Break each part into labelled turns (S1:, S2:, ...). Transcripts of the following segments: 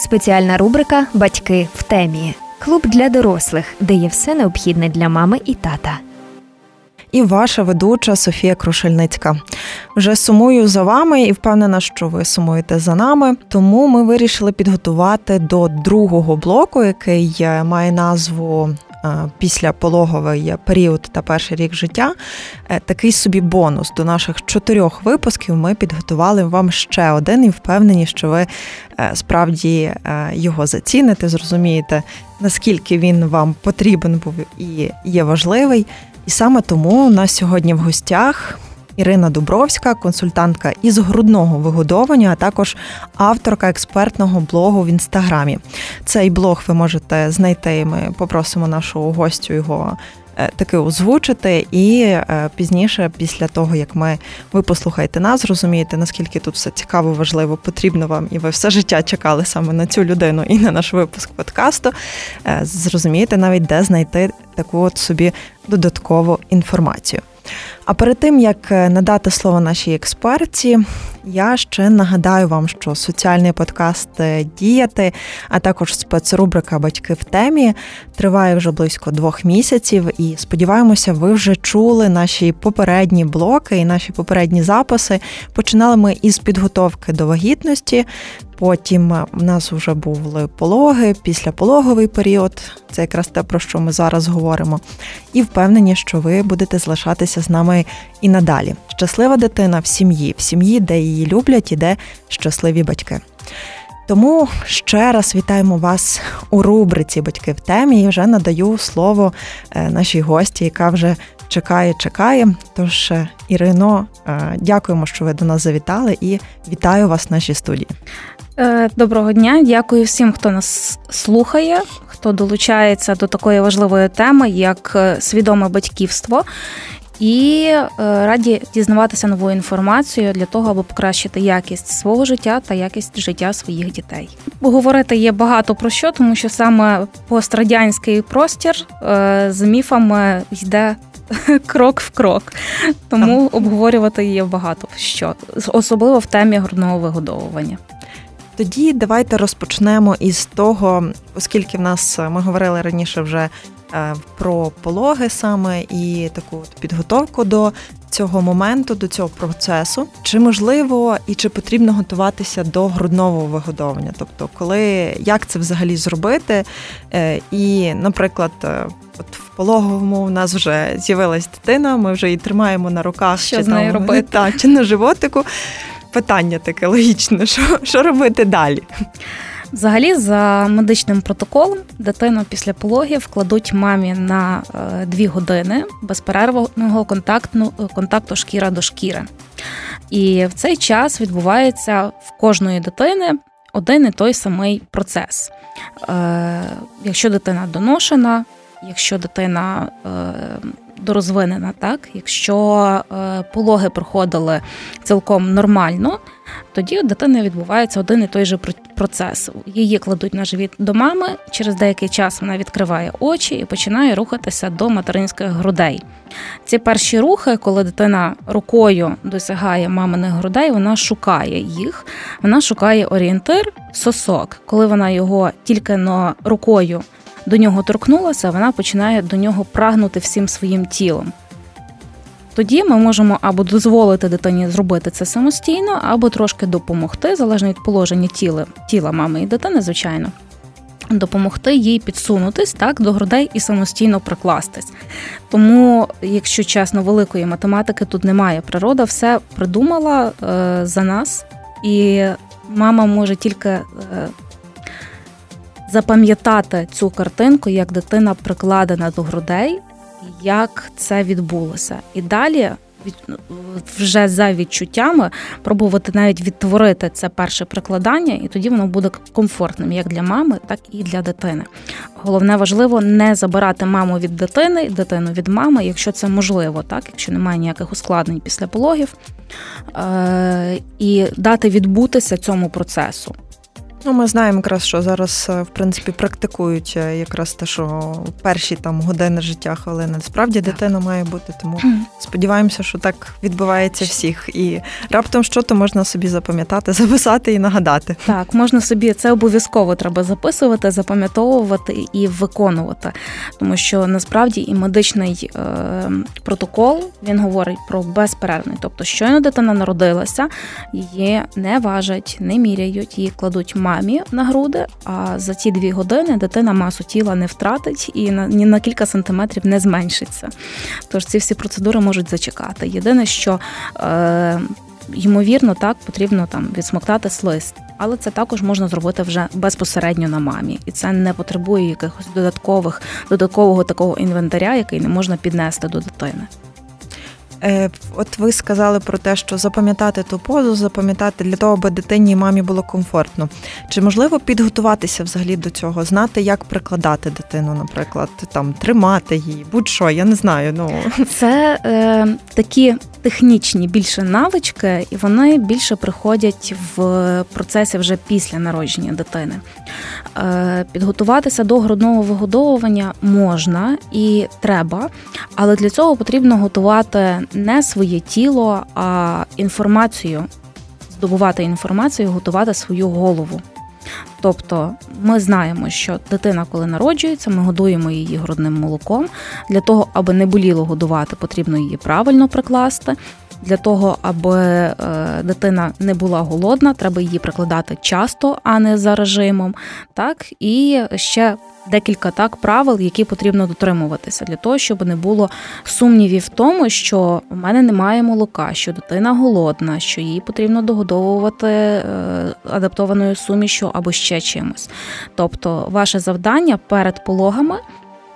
S1: Спеціальна рубрика Батьки в темі. Клуб для дорослих, де є все необхідне для мами і тата.
S2: І ваша ведуча Софія Крушельницька. Вже сумую за вами і впевнена, що ви сумуєте за нами. Тому ми вирішили підготувати до другого блоку, який е, має назву після пологовий період та перший рік життя. Е, такий собі бонус до наших чотирьох випусків. Ми підготували вам ще один і впевнені, що ви е, справді його заціните, зрозумієте, наскільки він вам потрібен був і є важливий. І саме тому у нас сьогодні в гостях Ірина Дубровська, консультантка із грудного вигодовування, а також авторка експертного блогу в інстаграмі. Цей блог ви можете знайти. Ми попросимо нашу гостю його. Е, таки озвучити, і е, пізніше, після того як ми ви послухаєте нас, зрозумієте, наскільки тут все цікаво, важливо, потрібно вам, і ви все життя чекали саме на цю людину і на наш випуск подкасту. Е, зрозумієте навіть де знайти таку от собі додаткову інформацію. А перед тим як е, надати слово нашій експерті, я ще нагадаю вам, що соціальний подкаст е, діяти, а також спецрубрика Батьки в темі триває вже близько двох місяців. І сподіваємося, ви вже чули наші попередні блоки і наші попередні записи. Починали ми із підготовки до вагітності. Потім в нас вже були пологи, післяпологовий період. Це якраз те, про що ми зараз говоримо. І впевнені, що ви будете залишатися з нами і надалі. Щаслива дитина в сім'ї, в сім'ї, де її люблять і де щасливі батьки. Тому ще раз вітаємо вас у рубриці Батьки в темі і вже надаю слово е, нашій гості, яка вже чекає, чекає. Тож, е, Ірино, е, дякуємо, що ви до нас завітали, і вітаю вас в нашій студії.
S3: Доброго дня, дякую всім, хто нас слухає, хто долучається до такої важливої теми, як свідоме батьківство і е, раді дізнаватися нову інформацію для того, аби покращити якість свого життя та якість життя своїх дітей. Говорити є багато про що, тому що саме пострадянський простір е, з міфами йде. Крок в крок, тому обговорювати є багато що, особливо в темі грудного вигодовування.
S2: Тоді давайте розпочнемо із того, оскільки в нас ми говорили раніше вже Е, про пологи саме і таку підготовку до цього моменту, до цього процесу. Чи можливо і чи потрібно готуватися до грудного вигодовування? Тобто, коли як це взагалі зробити? Е, і, наприклад, е, От в пологовому у нас вже з'явилась дитина, ми вже її тримаємо на руках
S3: що чи з нею там, робити?
S2: Та, чи на животику. Питання таке логічне, що, що робити далі?
S3: Взагалі, за медичним протоколом, дитину після пологів кладуть мамі на е, дві години безперервного контакту, контакту шкіра до шкіри. І в цей час відбувається в кожної дитини один і той самий процес. Е, якщо дитина доношена, якщо дитина е, дорозвинена, так якщо пологи проходили цілком нормально тоді у дитини відбувається один і той же процес. Її кладуть на живіт до мами. Через деякий час вона відкриває очі і починає рухатися до материнських грудей. Ці перші рухи, коли дитина рукою досягає маминих грудей, вона шукає їх, вона шукає орієнтир, сосок. Коли вона його тільки но рукою до нього торкнулася, вона починає до нього прагнути всім своїм тілом. Тоді ми можемо або дозволити дитині зробити це самостійно, або трошки допомогти, залежно від положення тіла, тіла мами і дитини, звичайно. Допомогти їй підсунутись так до грудей і самостійно прикластись. Тому, якщо чесно, великої математики тут немає. Природа все придумала е, за нас, і мама може тільки е, запам'ятати цю картинку, як дитина прикладена до грудей, як це відбулося. І далі вже за відчуттями пробувати навіть відтворити це перше прикладання, і тоді воно буде комфортним як для мами, так і для дитини. Головне важливо не забирати маму від дитини, дитину від мами, якщо це можливо, так якщо немає ніяких ускладнень після пологів, е, і дати відбутися цьому процесу.
S2: Ну, ми знаємо якраз, що зараз в принципі практикують якраз те, що перші там години життя хвилини. Справді дитина має бути, тому сподіваємося, що так відбувається всіх. І раптом що то можна собі запам'ятати, записати і нагадати.
S3: Так, можна собі це обов'язково треба записувати, запам'ятовувати і виконувати, тому що насправді і медичний е, протокол він говорить про безперервний. Тобто, щойно дитина народилася, її не важать, не міряють, її кладуть мамі на груди. А за ці дві години дитина масу тіла не втратить і на ні на кілька сантиметрів не зменшиться. Тож ці всі процедури можуть зачекати. Єдине, що е, ймовірно, так потрібно там відсмоктати слист, але це також можна зробити вже безпосередньо на мамі, і це не потребує якихось додаткових додаткового такого інвентаря, який не можна піднести до дитини.
S2: Е, от ви сказали про те, що запам'ятати ту позу, запам'ятати для того, аби дитині і мамі було комфортно. Чи можливо підготуватися взагалі до цього, знати, як прикладати дитину, наприклад, там тримати її, будь-що, я не знаю. Ну
S3: це е, такі технічні більше навички, і вони більше приходять в процесі вже після народження дитини. Е, підготуватися до грудного вигодовування можна і треба, але для цього потрібно готувати не своє тіло, а інформацію, здобувати інформацію, готувати свою голову. Тобто ми знаємо, що дитина, коли народжується, ми годуємо її грудним молоком. Для того, аби не боліло годувати, потрібно її правильно прикласти. Для того, аби е, дитина не була голодна, треба її прикладати часто, а не за режимом. Так, І ще декілька так правил, які потрібно дотримуватися, для того, щоб не було сумнівів в тому, що у мене немає молока, що дитина голодна, що їй потрібно догодовувати е, адаптованою сумішю або ще чимось. Тобто, ваше завдання перед пологами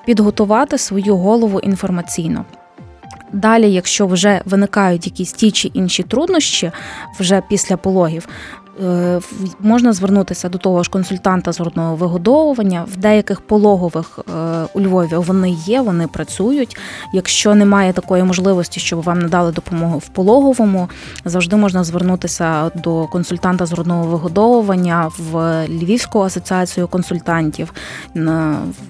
S3: підготувати свою голову інформаційно. Далі, якщо вже виникають якісь ті чи інші труднощі вже після пологів, можна звернутися до того ж консультанта з грудного вигодовування. В деяких пологових е, у Львові вони є, вони працюють. Якщо немає такої можливості, щоб вам надали допомогу в пологовому, завжди можна звернутися до консультанта з грудного вигодовування в Львівську асоціацію консультантів.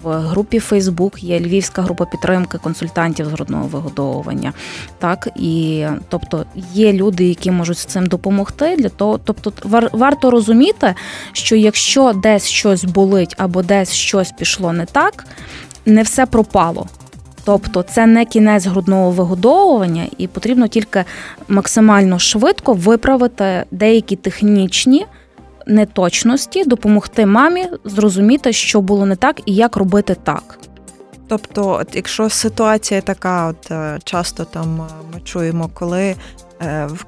S3: В групі Фейсбук є Львівська група підтримки консультантів з грудного вигодовування. Так і тобто є люди, які можуть з цим допомогти для того, тобто варто розуміти, що якщо десь щось болить або десь щось пішло не так, не все пропало. Тобто це не кінець грудного вигодовування, і потрібно тільки максимально швидко виправити деякі технічні неточності, допомогти мамі зрозуміти, що було не так і як робити так.
S2: Тобто, от якщо ситуація така, от е, часто там е, ми чуємо, коли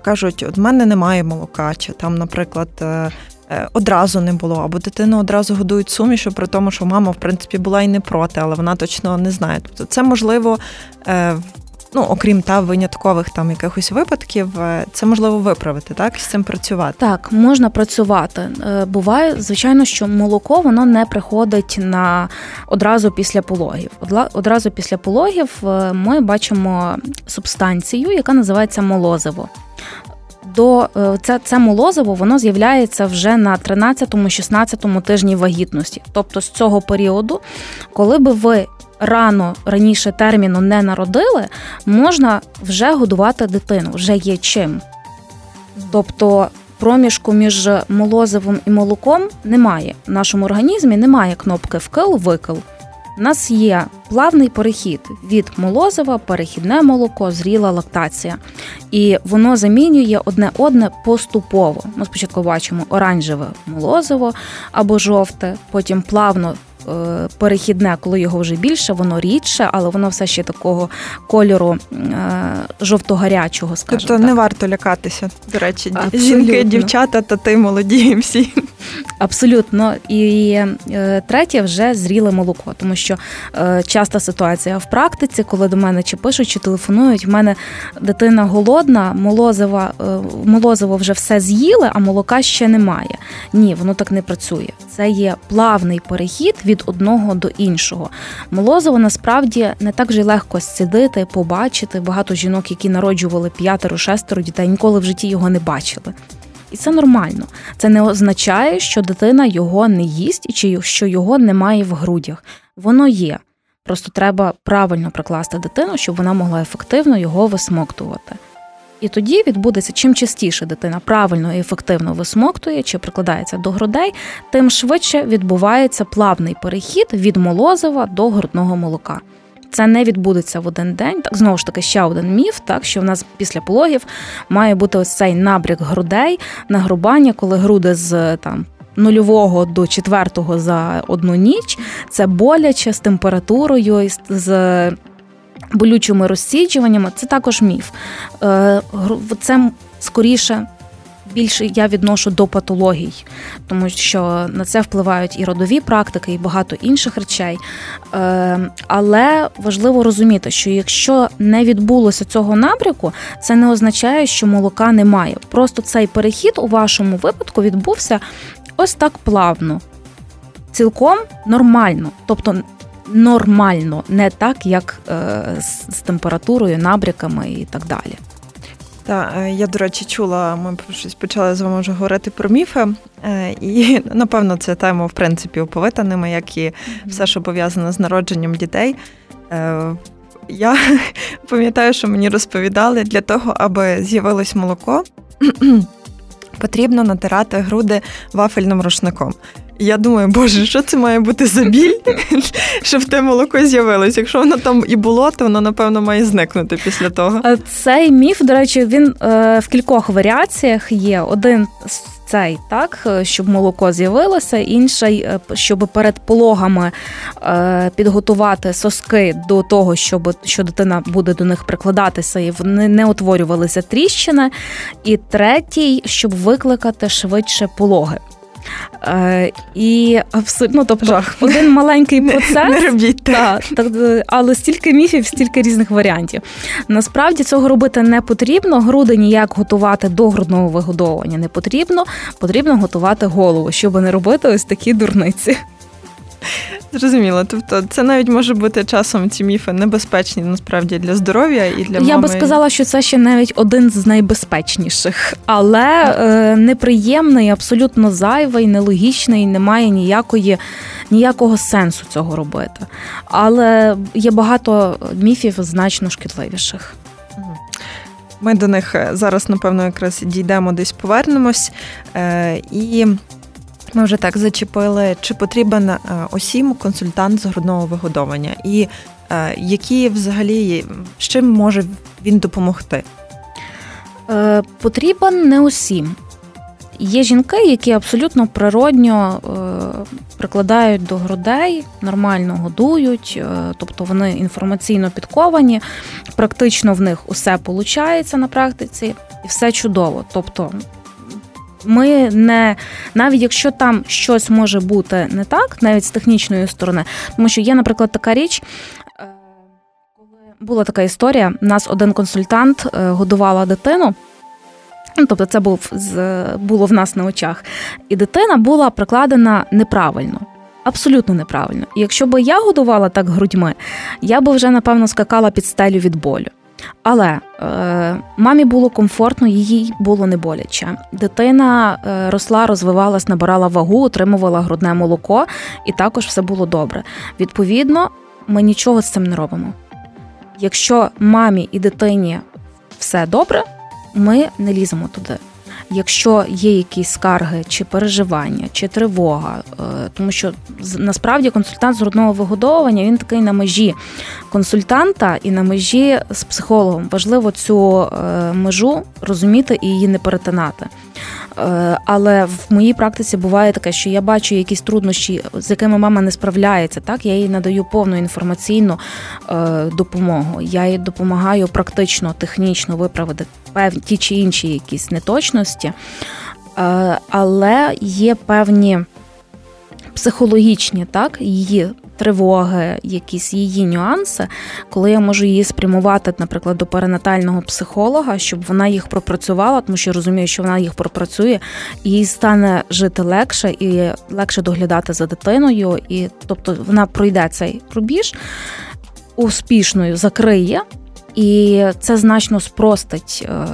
S2: кажуть, от мене немає молока, чи там, наприклад, е, е, одразу не було, або дитину одразу годують сумішу, при тому, що мама, в принципі, була і не проти, але вона точно не знає. Тобто, це можливо ну окрім та виняткових там якихось випадків, е, це можливо виправити, так з цим працювати.
S3: Так, можна працювати. Е, буває, звичайно, що молоко воно не приходить на одразу після пологів. Одразу після пологів е, ми бачимо субстанцію, яка називається молозиво. До це це молозиво воно з'являється вже на 13-16 тижні вагітності. Тобто з цього періоду, коли би ви рано раніше терміну не народили, можна вже годувати дитину, вже є чим. Тобто проміжку між молозивом і молоком немає. В нашому організмі немає кнопки вкил-викил. У нас є плавний перехід від молозива, перехідне молоко, зріла лактація. І воно замінює одне одне поступово. Ми спочатку бачимо оранжеве молозиво або жовте, потім плавно перехідне, коли його вже більше, воно рідше, але воно все ще такого кольору е, жовто-гарячого, скажімо
S2: Тобто
S3: так.
S2: не варто лякатися. До речі, Абсолютно. жінки, дівчата та ти молоді всі.
S3: Абсолютно. І е, третє вже зріле молоко, тому що часта ситуація в практиці, коли до мене чи пишуть, чи телефонують, в мене дитина голодна, молозиво, молозиво вже все з'їли, а молока ще немає. Ні, воно так не працює. Це є плавний перехід від від одного до іншого. Молозиво насправді не так же легко зцідити, побачити. Багато жінок, які народжували п'ятеро-шестеро дітей, ніколи в житті його не бачили. І це нормально. Це не означає, що дитина його не їсть чи що його немає в грудях. Воно є. Просто треба правильно прикласти дитину, щоб вона могла ефективно його висмоктувати. І тоді відбудеться чим частіше дитина правильно і ефективно висмоктує чи прикладається до грудей, тим швидше відбувається плавний перехід від молозива до грудного молока. Це не відбудеться в один день. Так знову ж таки, ще один міф, так що в нас після пологів має бути ось цей набряк грудей, нагрубання, коли груди з там. Нульового до четвертого за одну ніч це боляче з температурою, з болючими розсіджуваннями. Це також міф. Е, це скоріше більше я відношу до патологій, тому що на це впливають і родові практики, і багато інших речей. Е, але важливо розуміти, що якщо не відбулося цього набряку, це не означає, що молока немає. Просто цей перехід у вашому випадку відбувся ось так плавно. Цілком нормально, тобто нормально, не так, як е, з температурою, набряками і так далі.
S2: Так, е, я, до речі, чула, ми щось почали з вами вже говорити про міфи, е, і напевно ця тема в принципі оповита ними, як і все, що пов'язане з народженням дітей. Я пам'ятаю, що мені розповідали для того, аби з'явилось молоко, потрібно натирати груди вафельним рушником. Я думаю, боже, що це має бути за біль, щоб те молоко з'явилось. Якщо воно там і було, то воно, напевно, має зникнути після того.
S3: Цей міф, до речі, він е, в кількох варіаціях є. Один цей, так, е, щоб молоко з'явилося, інший, е, щоб перед пологами підготувати соски до того, щоб що дитина буде до них прикладатися, і вони не утворювалися тріщини. І третій, щоб викликати швидше пологи. Е, І абсолютно, тобто Жах. один маленький процес,
S2: не робіть
S3: так, так, але стільки міфів, стільки різних варіантів. Насправді цього робити не потрібно. Груди ніяк готувати до грудного вигодовування не потрібно. Потрібно готувати голову, щоб не робити ось такі дурниці.
S2: Зрозуміло, тобто це навіть може бути часом ці міфи небезпечні насправді для здоров'я і для
S3: я
S2: мами.
S3: би сказала, що це ще навіть один з найбезпечніших, але е, неприємний, абсолютно зайвий, нелогічний, немає ніякої ніякого сенсу цього робити. Але є багато міфів значно шкідливіших.
S2: Ми до них е, зараз, напевно, якраз дійдемо, десь повернемось. Е, І ми вже так зачепили, чи потрібен е, усім консультант з грудного вигодовування, і е, які взагалі з чим може він допомогти?
S3: Е, Потрібен не усім. Є жінки, які абсолютно природньо е, прикладають до грудей, нормально годують, е, тобто вони інформаційно підковані, практично в них усе виходить на практиці, і все чудово. Тобто ми не навіть якщо там щось може бути не так, навіть з технічної сторони, тому що є, наприклад, така річ. Е, була така історія, нас один консультант е, годувала дитину. Ну, тобто, це був було в нас на очах, і дитина була прикладена неправильно, абсолютно неправильно. І якщо би я годувала так грудьми, я би вже напевно скакала під стелю від болю. Але е, мамі було комфортно, їй було не боляче. Дитина е, росла, розвивалась, набирала вагу, отримувала грудне молоко, і також все було добре. Відповідно, ми нічого з цим не робимо. Якщо мамі і дитині все добре, ми не ліземо туди якщо є якісь скарги, чи переживання, чи тривога, е, тому що насправді консультант з грудного вигодовування він такий на межі консультанта і на межі з психологом. Важливо цю е, межу розуміти і її не перетинати. Е, але в моїй практиці буває таке, що я бачу якісь труднощі, з якими мама не справляється. Так, я їй надаю повну інформаційну допомогу. Я їй допомагаю практично, технічно виправити певні ті чи інші якісь неточності, е, але є певні психологічні так, її тривоги, якісь її нюанси, коли я можу її спрямувати, наприклад, до перинатального психолога, щоб вона їх пропрацювала, тому що я розумію, що вона їх пропрацює, і їй стане жити легше і легше доглядати за дитиною, і тобто вона пройде цей рубіж успішною закриє. І це значно спростить е,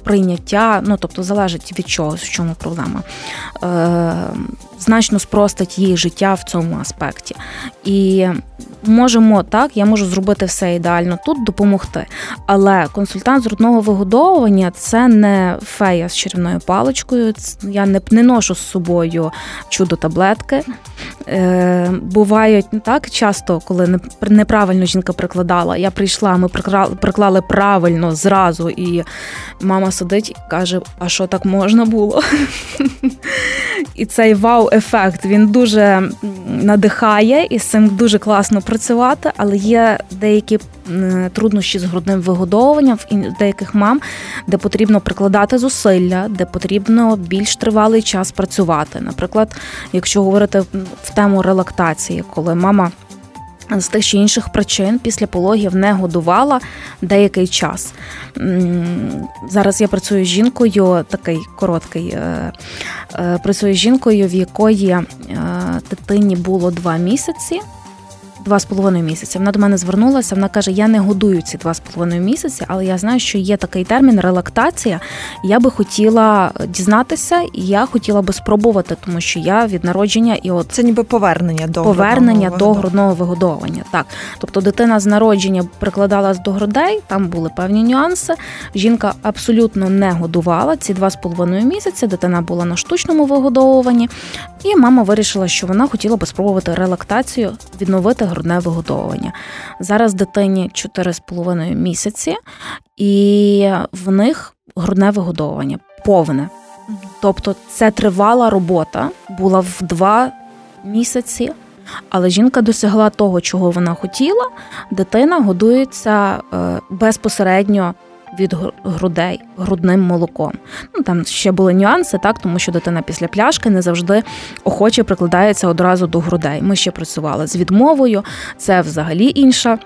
S3: прийняття, ну тобто залежить від чого, в чому проблема, е, значно спростить їй життя в цьому аспекті. І можемо так, я можу зробити все ідеально тут, допомогти. Але консультант з грудного вигодовування це не фея з чарівною паличкою. Я не не ношу з собою чудо-таблетки. Е, Бувають так часто, коли неправильно жінка прикладала. Я прийшла, ми приклали правильно зразу, і мама сидить і каже: А що так можна було? І цей вау-ефект він дуже надихає і з цим дуже класно працювати, але є деякі труднощі з грудним вигодовуванням в деяких мам, де потрібно прикладати зусилля, де потрібно більш тривалий час працювати. Наприклад, якщо говорити в тему релактації, коли мама з тих чи інших причин після пологів не годувала деякий час. Зараз я працюю з жінкою, такий короткий, е, е, працюю з жінкою, в якої е, дитині було два місяці два з половиною місяці. Вона до мене звернулася. Вона каже: Я не годую ці два з половиною місяці, але я знаю, що є такий термін релактація. Я би хотіла дізнатися, і я хотіла би спробувати, тому що я від народження і от
S2: це ніби повернення до
S3: повернення грудного до грудного вигодовування. Так, тобто дитина з народження прикладалась до грудей, там були певні нюанси. Жінка абсолютно не годувала ці два з половиною місяці. Дитина була на штучному вигодовуванні, і мама вирішила, що вона хотіла би спробувати релактацію, відновити грудне вигодовування. Зараз дитині 4,5 місяці, і в них грудне вигодовування повне. Тобто це тривала робота, була в два місяці. Але жінка досягла того, чого вона хотіла. Дитина годується е, безпосередньо від грудей грудним молоком. Ну там ще були нюанси, так тому що дитина після пляшки не завжди охоче прикладається одразу до грудей. Ми ще працювали з відмовою, це взагалі інша.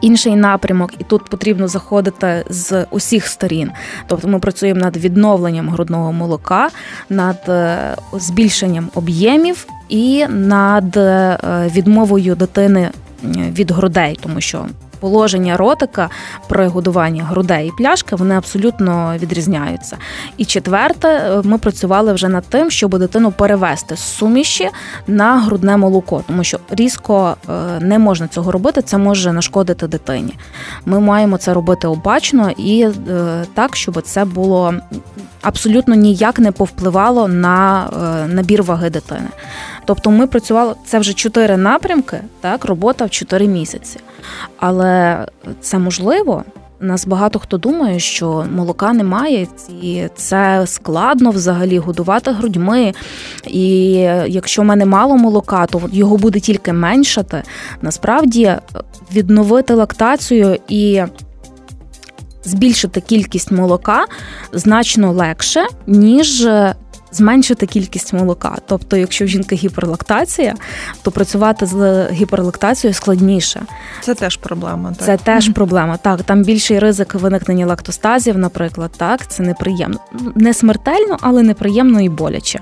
S3: Інший напрямок, і тут потрібно заходити з усіх сторін. Тобто ми працюємо над відновленням грудного молока, над е, збільшенням об'ємів і над е, відмовою дитини від грудей, тому що положення ротика при годуванні грудей і пляшки вони абсолютно відрізняються. І четверте, е, ми працювали вже над тим, щоб дитину перевести з суміші на грудне молоко, тому що різко е, не можна цього робити, це може нашкодити дитині. Ми маємо це робити обачно і е, так, щоб це було абсолютно ніяк не повпливало на набір ваги дитини. Тобто ми працювали це вже чотири напрямки, так, робота в чотири місяці. Але це можливо. Нас багато хто думає, що молока немає, і це складно взагалі годувати грудьми. І якщо в мене мало молока, то його буде тільки меншати. Насправді відновити лактацію і збільшити кількість молока значно легше, ніж зменшити кількість молока. Тобто, якщо в жінки гіперлактація, то працювати з гіперлактацією складніше.
S2: Це теж проблема. Так?
S3: Це теж проблема. Так, там більший ризик виникнення лактостазів, наприклад, так це неприємно. Не смертельно, але неприємно і боляче.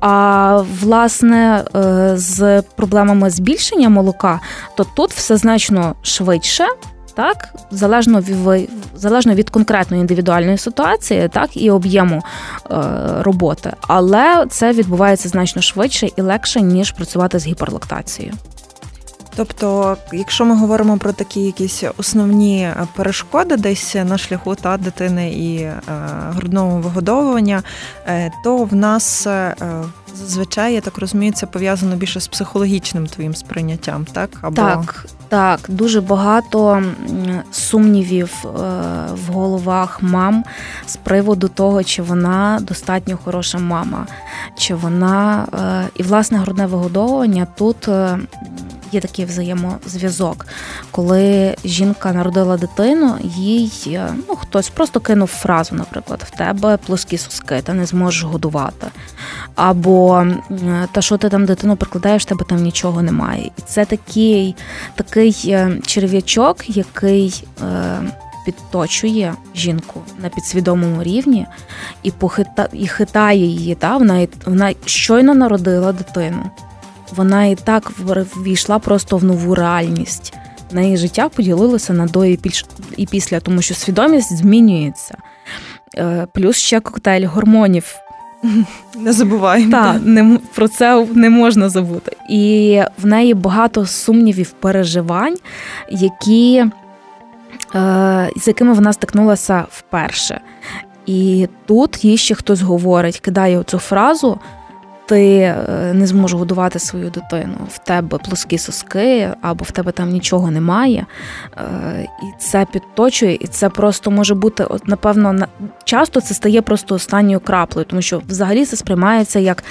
S3: А власне е, з проблемами збільшення молока, то тут все значно швидше так залежно від залежно від конкретної індивідуальної ситуації, так і об'єму е, роботи, але це відбувається значно швидше і легше ніж працювати з гіперлактацією.
S2: Тобто, якщо ми говоримо про такі якісь основні перешкоди десь на шляху та дитини і е, грудного вигодовування, е, то в нас е, зазвичай я так розумію, це пов'язано більше з психологічним твоїм сприйняттям, так?
S3: Або... Так, так, дуже багато сумнівів е, в головах мам з приводу того, чи вона достатньо хороша мама, чи вона е, і власне грудне вигодовування тут е, є такий взаємозв'язок. Коли жінка народила дитину, їй ну хтось просто кинув фразу, наприклад, в тебе плоскі соски, ти не зможеш годувати. Або та що ти там дитину прикладаєш, тебе там нічого немає. І це такий такий е, черв'ячок, який. Е, Підточує жінку на підсвідомому рівні і похита і хитає її. Та вона вона щойно народила дитину вона і так ввійшла просто в нову реальність. На її життя поділилося на до і після, тому що свідомість змінюється. плюс ще коктейль гормонів.
S2: Не забуваємо.
S3: Так, не, про це не можна забути. І в неї багато сумнівів, переживань, які, е, з якими вона стикнулася вперше. І тут їй ще хтось говорить, кидає цю фразу. Ти е, не зможеш годувати свою дитину, в тебе плоскі соски, або в тебе там нічого немає. Е, і це підточує, і це просто може бути, от, напевно, часто це стає просто останньою краплею, тому що взагалі це сприймається як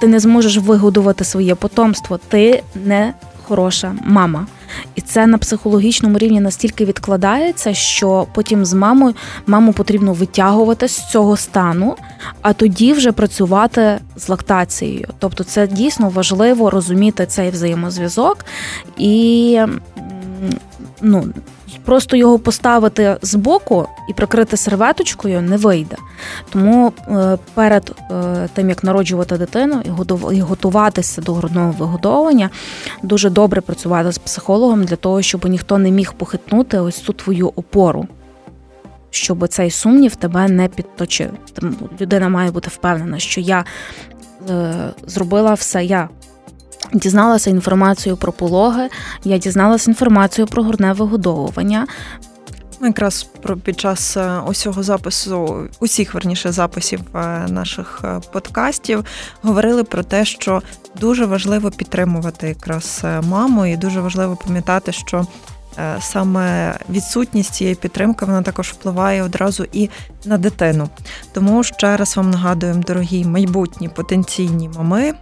S3: ти не зможеш вигодувати своє потомство, ти не хороша мама. І це на психологічному рівні настільки відкладається, що потім з мамою маму потрібно витягувати з цього стану, а тоді вже працювати з лактацією. Тобто, це дійсно важливо розуміти цей взаємозв'язок і ну, Просто його поставити збоку і прикрити серветочкою не вийде. Тому е, перед е, тим як народжувати дитину і готуватися до грудного вигодовування, дуже добре працювати з психологом для того, щоб ніхто не міг похитнути ось цю твою опору. Щоб цей сумнів тебе не підточив. Людина має бути впевнена, що я е, зробила все, я Дізналася інформацію про пологи, я дізналася інформацію про горне вигодовування.
S2: Ми якраз під час е, усього запису, усіх верніше записів е, наших е, подкастів говорили про те, що дуже важливо підтримувати якраз маму, і дуже важливо пам'ятати, що саме відсутність цієї підтримки вона також впливає одразу і на дитину. Тому ще раз вам нагадуємо, дорогі майбутні потенційні мами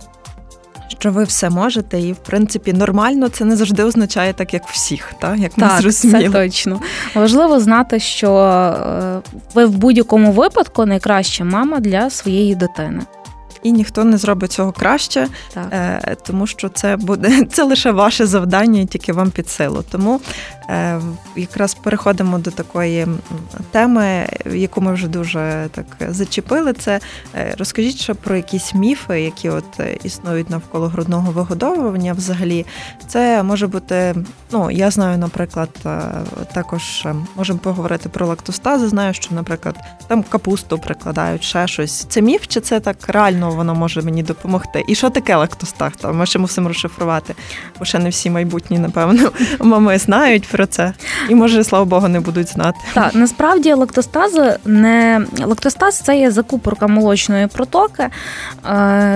S2: що ви все можете, і в принципі нормально це не завжди означає так, як всіх, так як ми
S3: так,
S2: зрозуміли.
S3: це точно. Важливо знати, що е, ви в будь-якому випадку найкраща мама для своєї дитини
S2: і ніхто не зробить цього краще, так. Е, тому що це буде це лише ваше завдання, і тільки вам під силу. Тому е, якраз переходимо до такої теми, яку ми вже дуже так зачепили. Це е, розкажіть ще про якісь міфи, які от існують навколо грудного вигодовування. Взагалі, це може бути. Ну я знаю, наприклад, також можемо поговорити про лактостази. Знаю, що, наприклад, там капусту прикладають ще щось. Це міф, чи це так реально? Воно може мені допомогти. І що таке лактостах? Ми ще мусимо розшифрувати, бо ще не всі майбутні, напевно, мами знають про це. І може, слава Богу, не будуть знати.
S3: Так, насправді лактостази не лактостаз це є закупорка молочної протоки, е,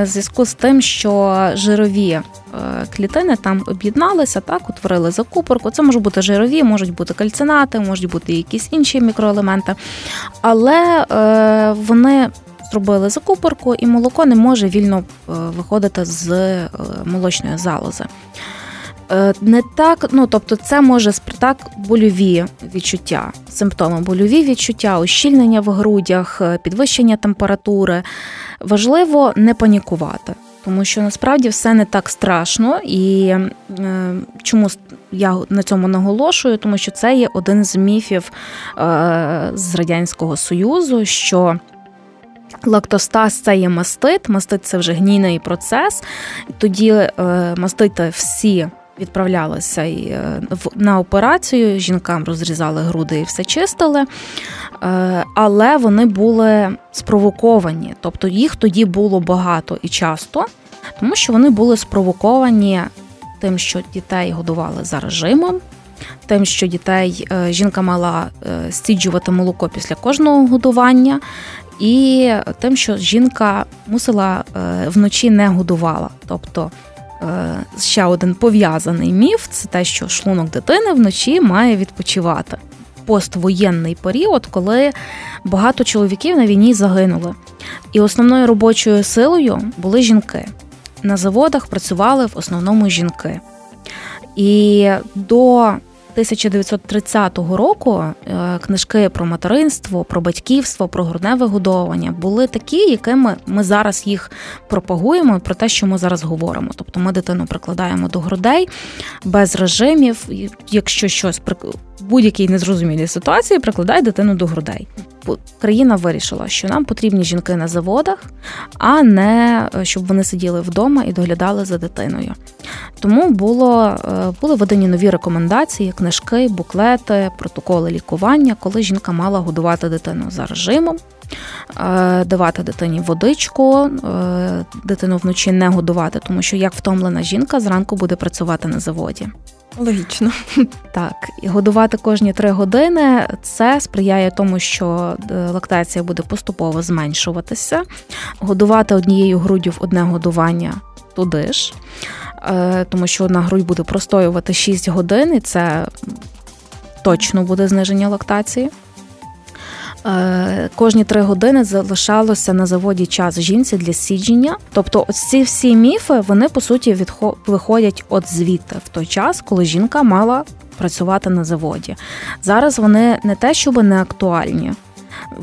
S3: в зв'язку з тим, що жирові. Е, клітини там об'єдналися, так, утворили закупорку. Це можуть бути жирові, можуть бути кальцинати, можуть бути якісь інші мікроелементи, але е, вони зробили закупорку, і молоко не може вільно е, виходити з е, молочної залози. Е, не так, ну тобто, це може так больові відчуття, симптоми больові відчуття, ущільнення в грудях, підвищення температури. Важливо не панікувати, тому що насправді все не так страшно, і чому я на цьому наголошую, тому що це є один з міфів з радянського союзу. що Лактостаз це є мастит, мастит це вже гнійний процес. Тоді е, мастити всі відправлялися е, на операцію, жінкам розрізали груди і все чистили, е, але вони були спровоковані, тобто їх тоді було багато і часто, тому що вони були спровоковані тим, що дітей годували за режимом. Тим, що дітей жінка мала стіджувати молоко після кожного годування, і тим, що жінка мусила е, вночі не годувала. Тобто е, ще один пов'язаний міф це те, що шлунок дитини вночі має відпочивати. Поствоєнний період, коли багато чоловіків на війні загинули. І основною робочою силою були жінки. На заводах працювали в основному жінки. І до 1930 року е, книжки про материнство, про батьківство, про грудне вигодовування були такі, якими ми зараз їх пропагуємо про те, що ми зараз говоримо. Тобто ми дитину прикладаємо до грудей без режимів, якщо щось в будь-якій незрозумілій ситуації, прикладай дитину до грудей країна вирішила, що нам потрібні жінки на заводах, а не е, щоб вони сиділи вдома і доглядали за дитиною. Тому було, е, були видані нові рекомендації, книжки, буклети, протоколи лікування, коли жінка мала годувати дитину за режимом. давати дитині водичку, дитину вночі не годувати, тому що як втомлена жінка зранку буде працювати на заводі.
S2: Логічно.
S3: Так, і годувати кожні три години це сприяє тому, що е, лактація буде поступово зменшуватися. Годувати однією груддю в одне годування туди ж, е, тому що одна грудь буде простоювати 6 годин, і це точно буде зниження лактації. Е, кожні три години залишалося на заводі час жінці для сідження. Тобто, ці всі міфи вони по суті виходять от звідти в той час, коли жінка мала працювати на заводі. Зараз вони не те, щоб не актуальні,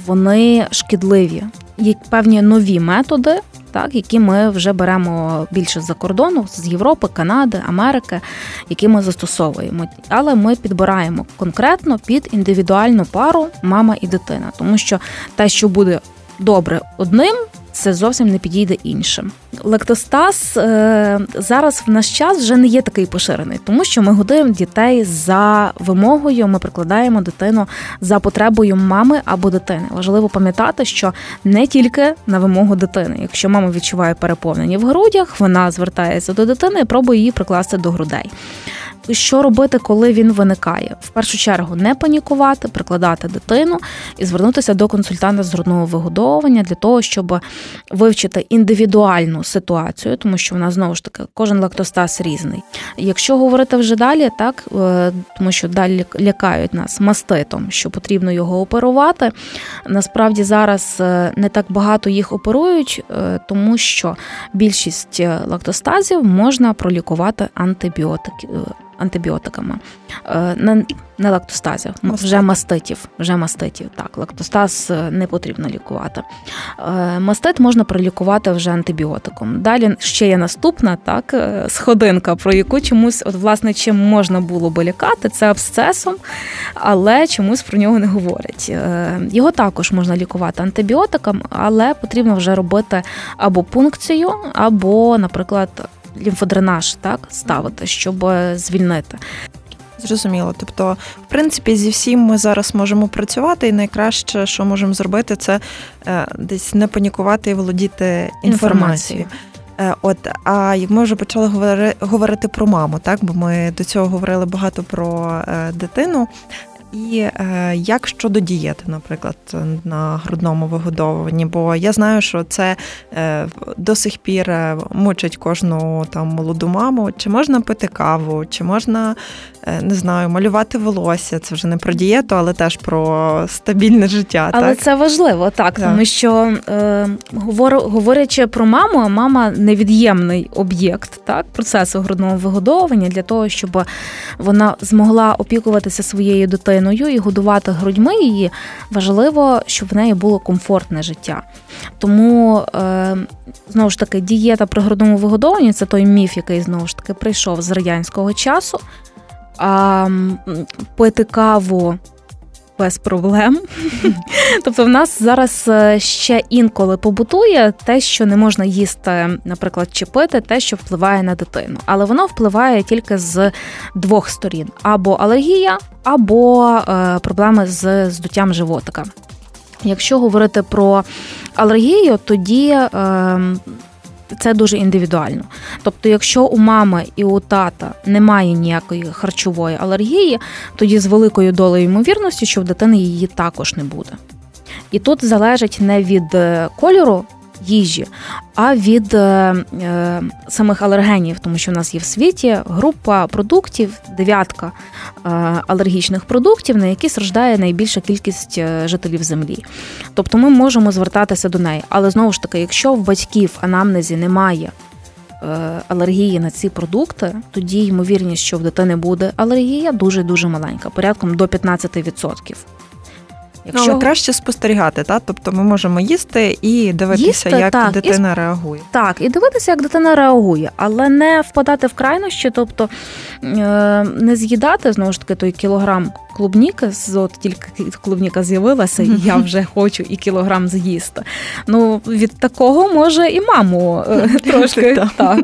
S3: вони шкідливі. Є певні нові методи, так які ми вже беремо більше за кордону з Європи, Канади, Америки, які ми застосовуємо. Але ми підбираємо конкретно під індивідуальну пару мама і дитина, тому що те, що буде добре одним, це зовсім не підійде іншим. Лектостаз е, зараз в наш час вже не є такий поширений, тому що ми годуємо дітей за вимогою. Ми прикладаємо дитину за потребою мами або дитини. Важливо пам'ятати, що не тільки на вимогу дитини. Якщо мама відчуває переповнення в грудях, вона звертається до дитини і пробує її прикласти до грудей що робити, коли він виникає. В першу чергу не панікувати, прикладати дитину і звернутися до консультанта з грудного вигодовування для того, щоб вивчити індивідуальну ситуацію, тому що в нас знову ж таки кожен лактостаз різний. Якщо говорити вже далі, так е, тому що далі лякають нас маститом, що потрібно його оперувати. Насправді зараз е, не так багато їх оперують, е, тому що більшість лактостазів можна пролікувати антибіотики антибіотиками. Е, не, не лактостазів, Мастит. вже маститів. Вже маститів. Так, лактостаз е, не потрібно лікувати. Е, мастит можна пролікувати вже антибіотиком. Далі ще є наступна так, сходинка, про яку чомусь, от, власне, чим можна було би лікати, це абсцесом, але чомусь про нього не говорять. Його також можна лікувати антибіотиком, але потрібно вже робити або пункцію, або, наприклад, лімфодренаж так ставити, щоб звільнити.
S2: Зрозуміло. Тобто, в принципі, зі всім ми зараз можемо працювати, і найкраще, що можемо зробити, це е, десь не панікувати і володіти інформацією. Е, от, а як ми вже почали говорити про маму, так бо ми до цього говорили багато про е, дитину. І е, як щодо дієти, наприклад, на грудному вигодовуванні, бо я знаю, що це е, до сих пір е, мучить кожну там молоду маму. Чи можна пити каву, чи можна не знаю, малювати волосся. Це вже не про дієту, але теж про стабільне життя.
S3: Але
S2: так?
S3: це важливо, так, так. тому що е, говорячи про маму, мама невід'ємний об'єкт так, процесу грудного вигодовування для того, щоб вона змогла опікуватися своєю дитиною і годувати грудьми її. Важливо, щоб в неї було комфортне життя. Тому е, знову ж таки дієта при грудному вигодовуванні це той міф, який знову ж таки прийшов з радянського часу а, пити каву без проблем. Тобто, в нас зараз е, ще інколи побутує те, що не можна їсти, наприклад, чи пити, те, що впливає на дитину. Але воно впливає тільки з двох сторін: або алергія, або е, проблеми з здуттям животика. Якщо говорити про алергію, тоді е, це дуже індивідуально. Тобто, якщо у мами і у тата немає ніякої харчової алергії, тоді з великою долею ймовірності, що в дитини її також не буде. І тут залежить не від е, кольору їжі, а від е, е, самих алергенів, тому що в нас є в світі група продуктів, дев'ятка е, алергічних продуктів, на які страждає найбільша кількість жителів землі. Тобто ми можемо звертатися до неї. Але знову ж таки, якщо в батьків анамнезі немає алергії на ці продукти, тоді ймовірність, що в дитини буде алергія, дуже дуже маленька, порядком до 15%.
S2: Якщо... Ну, але краще спостерігати, так? тобто ми можемо їсти і дивитися, їсти, як так, дитина і... реагує.
S3: Так, і дивитися, як дитина реагує, але не впадати в крайнощі, тобто е, не з'їдати знову ж таки той кілограм клубніки, от тільки клубніка з'явилася, і я вже хочу і кілограм з'їсти. Ну, від такого може і маму е, трошки так.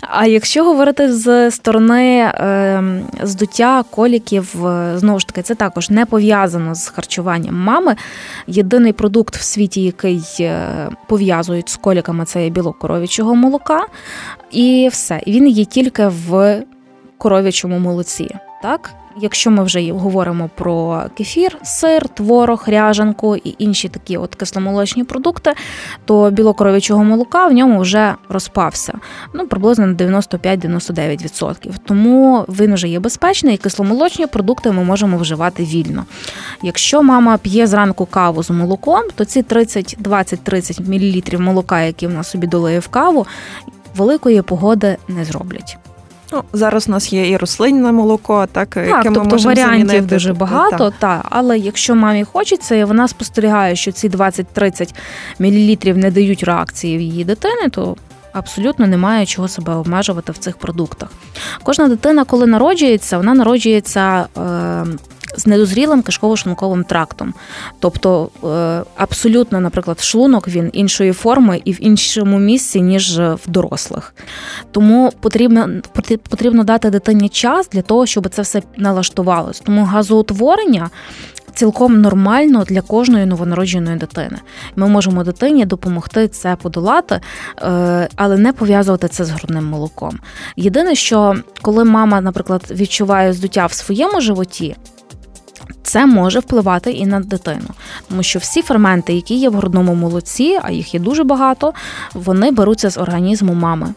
S3: А якщо говорити з сторони е, здуття коліків, е, знову ж таки, це також не пов'язано з харчуванням мами. Єдиний продукт в світі, який е, пов'язують з коліками, це є білок коров'ячого молока, і все. Він є тільки в коров'ячому молоці. Так, Якщо ми вже говоримо про кефір, сир, творог, ряжанку і інші такі от кисломолочні продукти, то білокоров'ячого молока в ньому вже розпався ну приблизно на 95-99%. Тому він вже є безпечний, і кисломолочні продукти ми можемо вживати вільно. Якщо мама п'є зранку каву з молоком, то ці 30, 20-30 мл молока, які вона собі долиє в каву, великої погоди не зроблять.
S2: Ну, Зараз у нас є і рослинне молоко, так, так яке
S3: тобто
S2: ми можемо
S3: варіантів
S2: замінити.
S3: дуже багато. Та, але якщо мамі хочеться, і вона спостерігає, що ці 20-30 мл не дають реакції в її дитини, то абсолютно немає чого себе обмежувати в цих продуктах. Кожна дитина, коли народжується, вона народжується. Е, з недозрілим кишково-шлунковим трактом. Тобто е, абсолютно, наприклад, шлунок він іншої форми і в іншому місці, ніж в дорослих. Тому потрібно потрібно дати дитині час для того, щоб це все налаштувалось. Тому газоутворення. Цілком нормально для кожної новонародженої дитини. Ми можемо дитині допомогти це подолати, е, але не пов'язувати це з грудним молоком. Єдине, що коли мама, наприклад, відчуває здуття в своєму животі, це може впливати і на дитину, тому що всі ферменти, які є в грудному молоці, а їх є дуже багато, вони беруться з організму мами.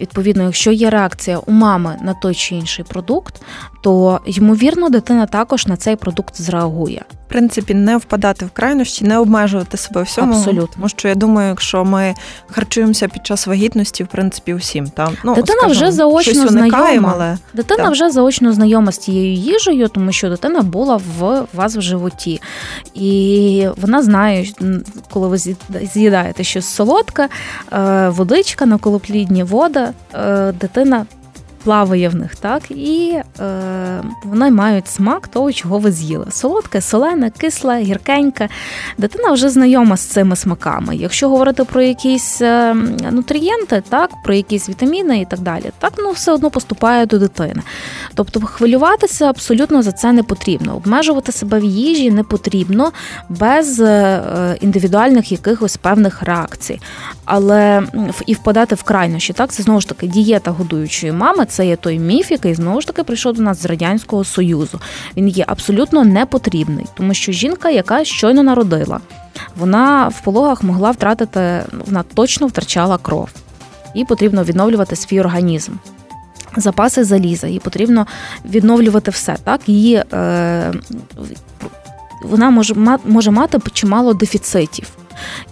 S3: Відповідно, якщо є реакція у мами на той чи інший продукт, то ймовірно дитина також на цей продукт зреагує
S2: в принципі не впадати в крайнощі, не обмежувати себе всьому.
S3: Абсолютно.
S2: Тому що я думаю, якщо ми харчуємося під час вагітності, в принципі, усім там
S3: ну дитина скажімо, вже заочно знайома.
S2: Але...
S3: Дитина
S2: так.
S3: вже заочно знайома з цією їжею, тому що дитина була в вас в животі, і вона знає, коли ви з'їдаєте щось солодке, е, водичка, наколоплідні вода, е, дитина плаває в них, так і е, вони мають смак того, чого ви з'їли. Солодке, солене, кисле, гіркеньке. Дитина вже знайома з цими смаками. Якщо говорити про якісь е, нутрієнти, так, про якісь вітаміни і так далі, так ну все одно поступає до дитини. Тобто хвилюватися абсолютно за це не потрібно. Обмежувати себе в їжі не потрібно без е, індивідуальних якихось певних реакцій. Але і впадати в крайнощі, так це знову ж таки дієта годуючої мами це є той міф, який знову ж таки прийшов до нас з радянського союзу. Він є абсолютно непотрібний, тому що жінка, яка щойно народила, вона в пологах могла втратити, вона точно втрачала кров. Їй потрібно відновлювати свій організм. Запаси заліза, їй потрібно відновлювати все. Так, її е, вона може може мати чимало дефіцитів.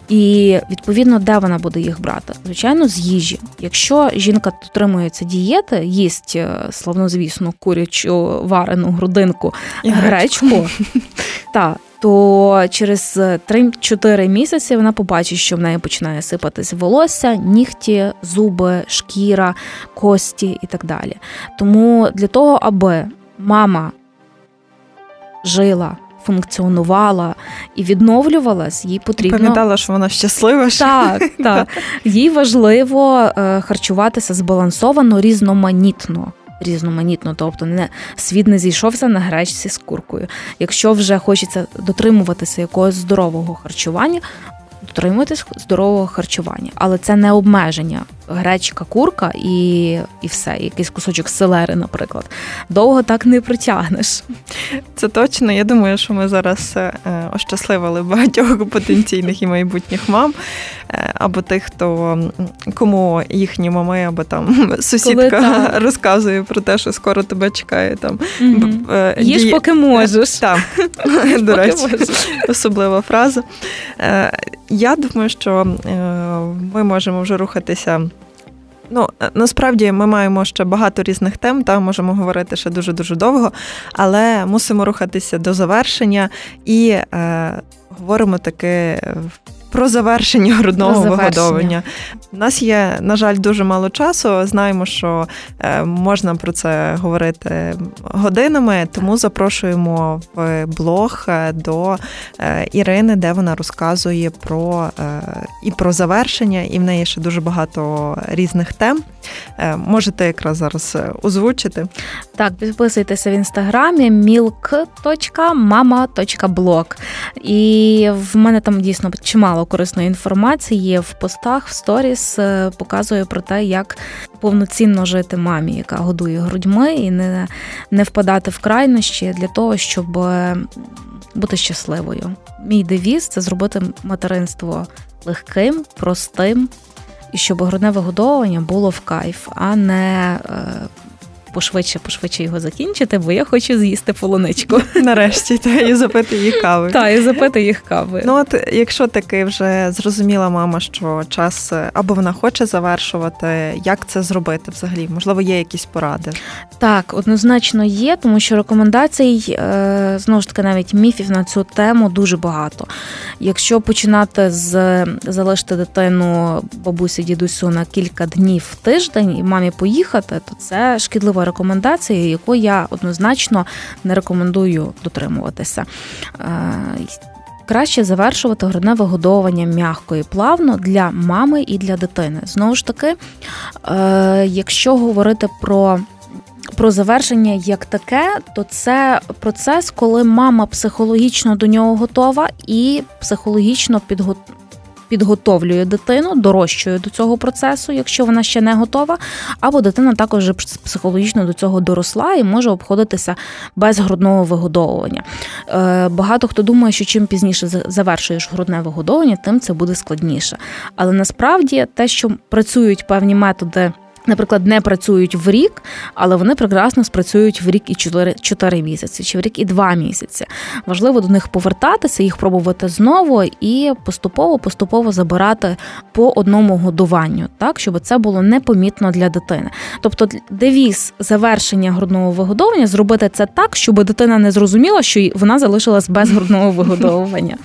S3: І відповідно, де вона буде їх брати? Звичайно, з їжі. Якщо жінка дотримується дієти, їсть е, славнозвісну курячу варену грудинку і гречку, та, то через 3-4 місяці вона побачить, що в неї починає сипатись волосся, нігті, зуби, шкіра, кості і так далі. Тому для того, аби мама жила функціонувала і відновлювалась, їй потрібно
S2: пам'ятала, що вона щаслива.
S3: Так, так. їй важливо е, харчуватися збалансовано, різноманітно. Різноманітно, тобто не світ не зійшовся на гречці з куркою. Якщо вже хочеться дотримуватися якогось здорового харчування, дотримуйтесь здорового харчування, але це не обмеження. Гречка, курка і і все, якийсь кусочок селери, наприклад. Довго так не протягнеш.
S2: Це точно. Я думаю, що ми зараз е, ощасливили багатьох потенційних і майбутніх мам, е, або тих, хто кому їхні мами, або там сусідка розказує про те, що скоро тебе чекає. там.
S3: Угу. Їж, Дії... поки можеш.
S2: Так, До речі, особлива фраза. Я думаю, що ми можемо вже рухатися. Ну, насправді ми маємо ще багато різних тем, та можемо говорити ще дуже дуже довго, але мусимо рухатися до завершення і е, говоримо таки Про завершення грудного про завершення. вигодовування. У нас є, на жаль, дуже мало часу. Знаємо, що е, можна про це говорити годинами, тому запрошуємо в блог е, до е, Ірини, де вона розказує про і про завершення, і в неї ще дуже багато різних тем. Можете якраз зараз озвучити.
S3: Так, підписуйтеся в інстаграмі milk.mama.blog. І в мене там дійсно чимало корисної інформації є в постах, в сторіс е, показую про те, як повноцінно жити мамі, яка годує грудьми, і не, не впадати в крайнощі для того, щоб е, бути щасливою. Мій девіз це зробити материнство легким, простим. І щоб грудне вигодовування було в кайф, а не е, пошвидше, пошвидше його закінчити, бо я хочу з'їсти полуничку.
S2: Нарешті, та і запити їх кави.
S3: Так, і запити їх кави.
S2: Ну от якщо таки вже зрозуміла мама, що час або вона хоче завершувати, як це зробити взагалі? Можливо, є якісь поради?
S3: Так, однозначно є, тому що рекомендацій е, знову ж таки навіть міфів на цю тему дуже багато. Якщо починати з залишити дитину бабусі, дідусю на кілька днів в тиждень і мамі поїхати, то це шкідлива рекомендація, яку я однозначно не рекомендую дотримуватися. Е, краще завершувати грудне вигодовування м'яко і плавно для мами і для дитини. Знову ж таки, е, якщо говорити про про завершення як таке, то це процес, коли мама психологічно до нього готова і психологічно підготовлена підготовлює дитину, дорощує до цього процесу, якщо вона ще не готова, або дитина також психологічно до цього доросла і може обходитися без грудного вигодовування. Е, багато хто думає, що чим пізніше завершуєш грудне вигодовування, тим це буде складніше. Але насправді те, що працюють певні методи наприклад, не працюють в рік, але вони прекрасно спрацюють в рік і 4, 4 місяці, чи в рік і 2 місяці. Важливо до них повертатися, їх пробувати знову і поступово-поступово забирати по одному годуванню, так щоб це було непомітно для дитини. Тобто, девіз завершення грудного вигодовування зробити це так, щоб дитина не зрозуміла, що вона залишилась без грудного вигодовування.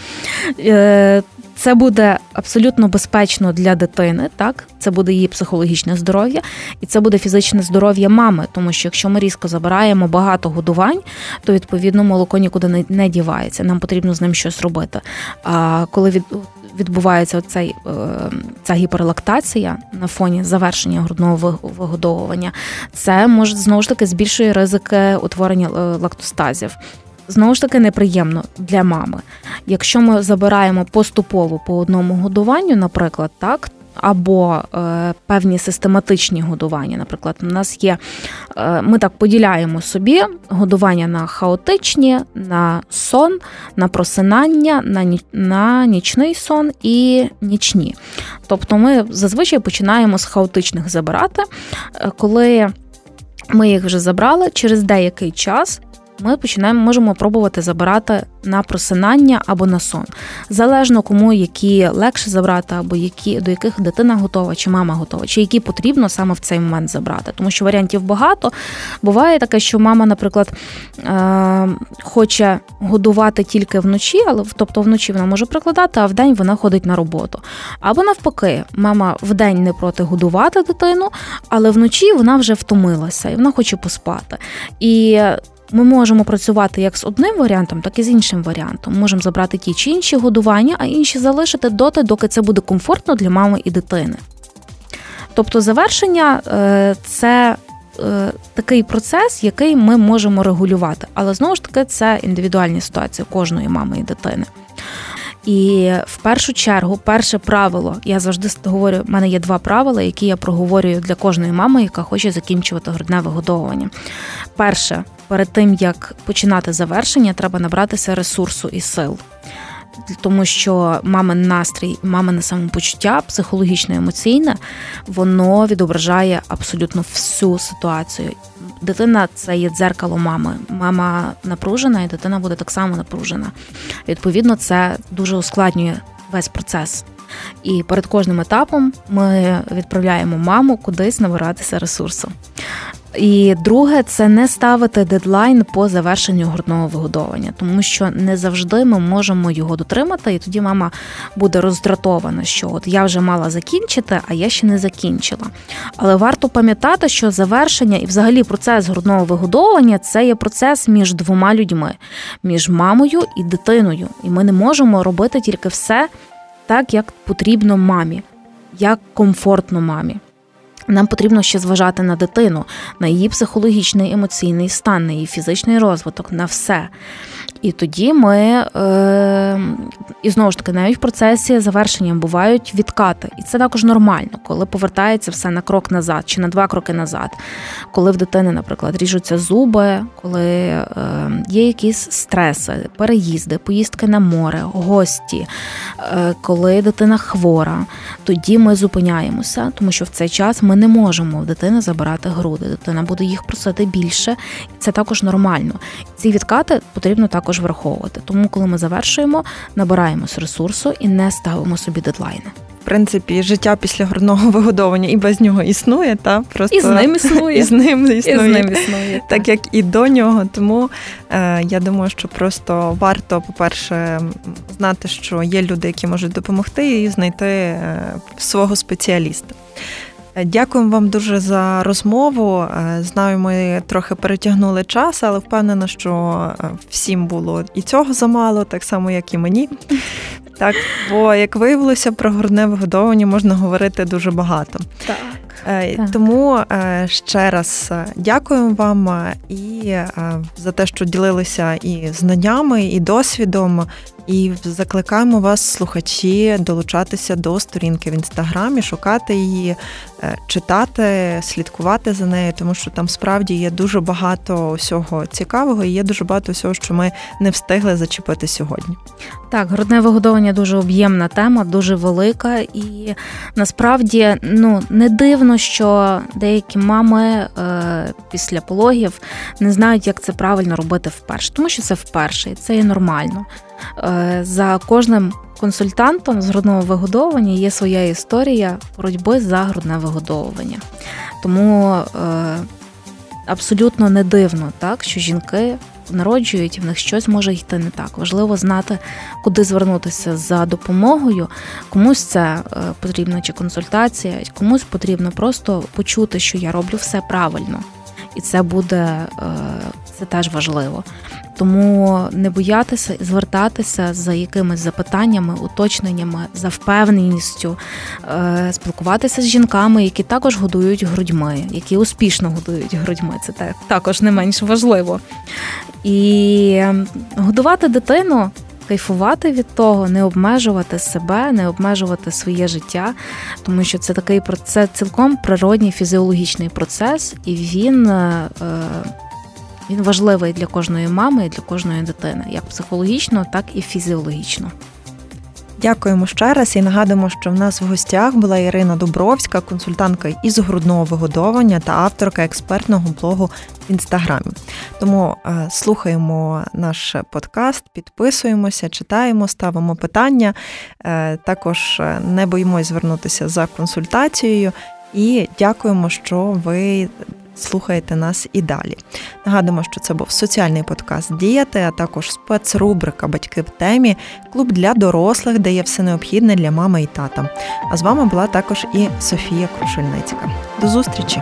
S3: Це буде абсолютно безпечно для дитини, так це буде її психологічне здоров'я, і це буде фізичне здоров'я мами. Тому що якщо ми різко забираємо багато годувань, то відповідно молоко нікуди не, дівається. Нам потрібно з ним щось робити. А коли від відбувається цей, е, ця гіперлактація на фоні завершення грудного вигодовування, це може знову ж таки збільшує ризики утворення е, лактостазів знову ж таки неприємно для мами. Якщо ми забираємо поступово по одному годуванню, наприклад, так. Або е, певні систематичні годування. Наприклад, у нас є, е, ми так поділяємо собі годування на хаотичні, на сон, на просинання, на на нічний сон і нічні. Тобто ми зазвичай починаємо з хаотичних забирати, е, коли ми їх вже забрали через деякий час ми починаємо можемо пробувати забирати на просинання або на сон. Залежно кому які легше забрати, або які до яких дитина готова, чи мама готова, чи які потрібно саме в цей момент забрати. Тому що варіантів багато. Буває таке, що мама, наприклад, е, хоче годувати тільки вночі, але тобто вночі вона може прикладати, а вдень вона ходить на роботу. Або навпаки, мама вдень не проти годувати дитину, але вночі вона вже втомилася і вона хоче поспати. І ми можемо працювати як з одним варіантом, так і з іншим варіантом. Можемо забрати ті чи інші годування, а інші залишити доти, доки це буде комфортно для мами і дитини. Тобто завершення е, це е, такий процес, який ми можемо регулювати. Але знову ж таки, це індивідуальні ситуації кожної мами і дитини. І в першу чергу, перше правило, я завжди говорю, в мене є два правила, які я проговорюю для кожної мами, яка хоче закінчувати грудне вигодовування. Перше, перед тим як починати завершення, треба набратися ресурсу і сил. Тому що мамин настрій, мамине самопочуття, психологічне, емоційне, воно відображає абсолютно всю ситуацію. Дитина це є дзеркало мами. Мама напружена, і дитина буде так само напружена. Відповідно, це дуже ускладнює весь процес. І перед кожним етапом ми відправляємо маму кудись набиратися ресурсу. І друге, це не ставити дедлайн по завершенню грудного вигодовування, тому що не завжди ми можемо його дотримати, і тоді мама буде роздратована, що от я вже мала закінчити, а я ще не закінчила. Але варто пам'ятати, що завершення і взагалі процес грудного вигодовування це є процес між двома людьми, між мамою і дитиною. І ми не можемо робити тільки все так, як потрібно мамі, як комфортно мамі. Нам потрібно ще зважати на дитину, на її психологічний емоційний стан, на її фізичний розвиток, на все. І тоді ми, е, і знову ж таки, навіть в процесі завершення бувають відкати. І це також нормально, коли повертається все на крок назад чи на два кроки назад. Коли в дитини, наприклад, ріжуться зуби, коли е, є якісь стреси, переїзди, поїздки на море, гості, е, коли дитина хвора, тоді ми зупиняємося, тому що в цей час ми не можемо в дитини забирати груди. Дитина буде їх просити більше, це також нормально. Ці відкати потрібно також враховувати. Тому, коли ми завершуємо, набираємось ресурсу і не ставимо собі дедлайни.
S2: В принципі, життя після грудного вигодовування і без нього існує, та
S3: просто і з ним існує,
S2: і з ним існує,
S3: і з ним існує
S2: так. так як і до нього. Тому е, я думаю, що просто варто, по-перше, знати, що є люди, які можуть допомогти, і знайти е, свого спеціаліста. Дякуємо вам дуже за розмову. Е, знаю, ми трохи перетягнули час, але впевнена, що е, всім було і цього замало, так само, як і мені. Так, бо як виявилося, про грудне вигодовування можна говорити дуже багато.
S3: Так.
S2: Е, тому ще раз дякуємо вам і за те, що ділилися і знаннями, і досвідом. І закликаємо вас, слухачі, долучатися до сторінки в інстаграмі, шукати її, е, читати, слідкувати за нею, тому що там справді є дуже багато всього цікавого і є дуже багато всього, що ми не встигли зачепити сьогодні.
S3: Так, грудне вигодовування дуже об'ємна тема, дуже велика, і насправді ну не дивно, що деякі мами е, після пологів не знають, як це правильно робити вперше, тому що це вперше, і це є нормально. Е, за кожним консультантом з грудного вигодовування є своя історія боротьби за грудне вигодовування. Тому е, абсолютно не дивно, так, що жінки народжують, в них щось може йти не так. Важливо знати, куди звернутися за допомогою. Комусь це е, потрібна чи консультація, комусь потрібно просто почути, що я роблю все правильно. І це буде це теж важливо. Тому не боятися звертатися за якимись запитаннями, уточненнями, за впевненістю, е, спілкуватися з жінками, які також годують грудьми, які успішно годують грудьми. Це також не менш важливо. І годувати дитину. Кайфувати від того, не обмежувати себе, не обмежувати своє життя, тому що це такий це цілком природній фізіологічний процес, і він е, він важливий для кожної мами і для кожної дитини, як психологічно, так і фізіологічно.
S2: Дякуємо ще раз і нагадуємо, що в нас в гостях була Ірина Дубровська, консультантка із грудного вигодовування та авторка експертного блогу в інстаграмі. Тому е, слухаємо наш подкаст, підписуємося, читаємо, ставимо питання. Е, також е, не боїмось звернутися за консультацією. І дякуємо, що ви слухаєте нас і далі. Нагадуємо, що це був соціальний подкаст Діяти, а також спецрубрика Батьки в темі, клуб для дорослих, де є все необхідне для мами і тата. А з вами була також і Софія Крушельницька. До зустрічі!